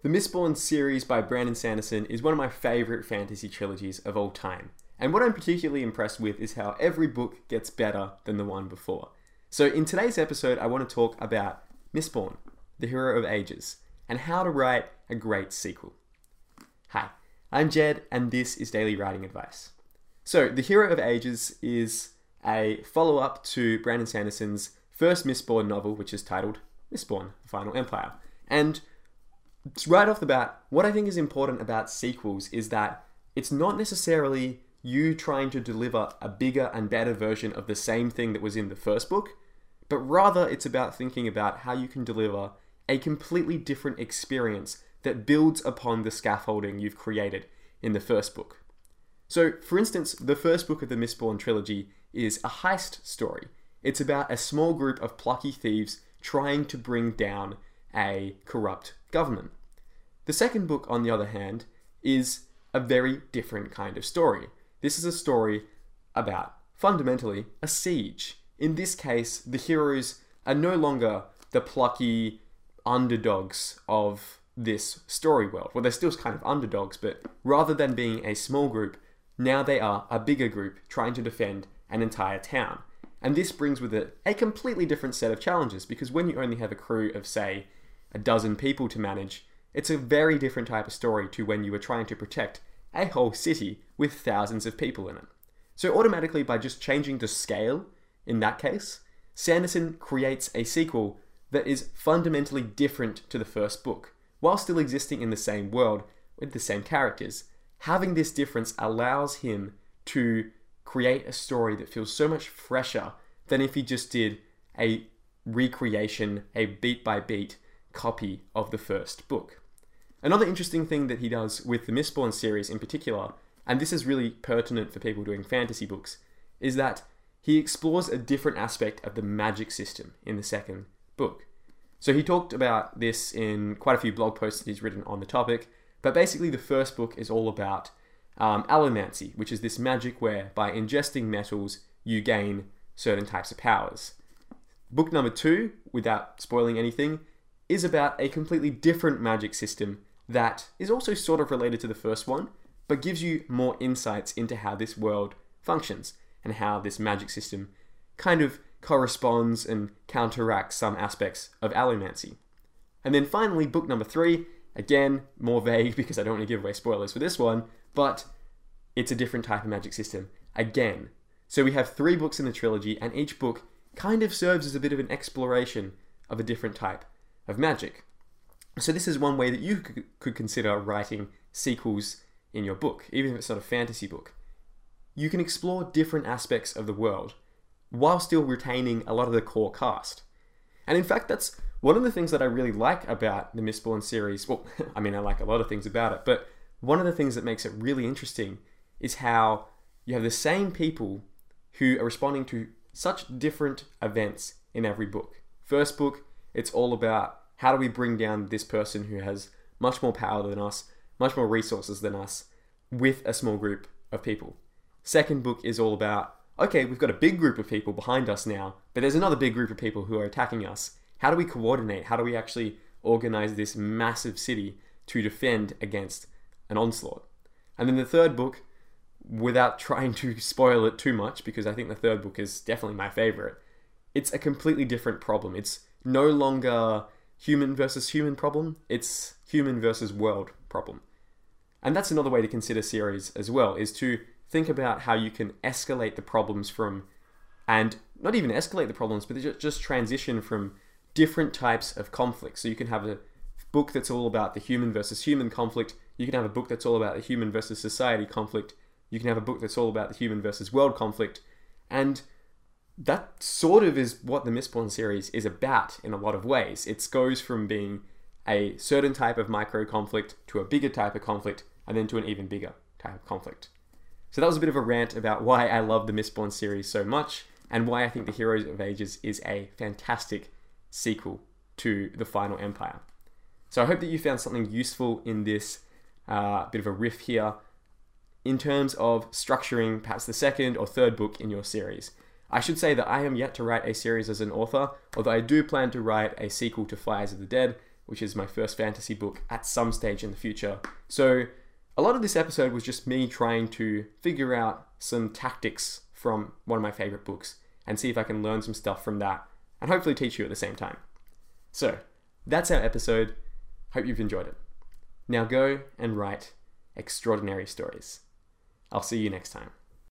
The Mistborn series by Brandon Sanderson is one of my favourite fantasy trilogies of all time. And what I'm particularly impressed with is how every book gets better than the one before. So, in today's episode, I want to talk about Mistborn, the Hero of Ages, and how to write a great sequel. Hi, I'm Jed, and this is Daily Writing Advice. So, The Hero of Ages is a follow up to Brandon Sanderson's first Mistborn novel, which is titled Mistborn, The Final Empire. And right off the bat, what I think is important about sequels is that it's not necessarily you trying to deliver a bigger and better version of the same thing that was in the first book, but rather it's about thinking about how you can deliver a completely different experience that builds upon the scaffolding you've created in the first book. So, for instance, the first book of the Mistborn trilogy is a heist story. It's about a small group of plucky thieves trying to bring down a corrupt government. The second book, on the other hand, is a very different kind of story. This is a story about, fundamentally, a siege. In this case, the heroes are no longer the plucky underdogs of this story world. Well, they're still kind of underdogs, but rather than being a small group, now they are a bigger group trying to defend an entire town. And this brings with it a completely different set of challenges because when you only have a crew of, say, a dozen people to manage, it's a very different type of story to when you are trying to protect a whole city with thousands of people in it. So, automatically, by just changing the scale in that case, Sanderson creates a sequel that is fundamentally different to the first book, while still existing in the same world with the same characters. Having this difference allows him to create a story that feels so much fresher than if he just did a recreation, a beat by beat copy of the first book. Another interesting thing that he does with the Mistborn series in particular, and this is really pertinent for people doing fantasy books, is that he explores a different aspect of the magic system in the second book. So he talked about this in quite a few blog posts that he's written on the topic, but basically the first book is all about um, allomancy, which is this magic where by ingesting metals you gain certain types of powers. Book number two, without spoiling anything, is about a completely different magic system that is also sort of related to the first one, but gives you more insights into how this world functions and how this magic system kind of corresponds and counteracts some aspects of allomancy. And then finally, book number three, again, more vague because I don't want to give away spoilers for this one, but it's a different type of magic system. Again. So we have three books in the trilogy, and each book kind of serves as a bit of an exploration of a different type of magic. So this is one way that you could consider writing sequels in your book, even if it's not a fantasy book. You can explore different aspects of the world while still retaining a lot of the core cast. And in fact, that's one of the things that I really like about the Mistborn series. Well, I mean, I like a lot of things about it, but one of the things that makes it really interesting is how you have the same people who are responding to such different events in every book. First book, it's all about how do we bring down this person who has much more power than us, much more resources than us, with a small group of people. Second book is all about okay, we've got a big group of people behind us now, but there's another big group of people who are attacking us. How do we coordinate? How do we actually organize this massive city to defend against an onslaught? And then the third book, without trying to spoil it too much, because I think the third book is definitely my favorite, it's a completely different problem. It's no longer human versus human problem, it's human versus world problem. And that's another way to consider series as well, is to think about how you can escalate the problems from, and not even escalate the problems, but just transition from different types of conflict. So you can have a book that's all about the human versus human conflict. You can have a book that's all about the human versus society conflict. You can have a book that's all about the human versus world conflict. And that sort of is what the Mistborn series is about in a lot of ways. It goes from being a certain type of micro conflict to a bigger type of conflict and then to an even bigger type of conflict. So that was a bit of a rant about why I love the Mistborn series so much and why I think The Heroes of Ages is a fantastic sequel to The Final Empire. So I hope that you found something useful in this uh, bit of a riff here in terms of structuring perhaps the second or third book in your series. I should say that I am yet to write a series as an author, although I do plan to write a sequel to Fires of the Dead, which is my first fantasy book at some stage in the future. So, a lot of this episode was just me trying to figure out some tactics from one of my favorite books and see if I can learn some stuff from that and hopefully teach you at the same time. So, that's our episode. Hope you've enjoyed it. Now go and write extraordinary stories. I'll see you next time.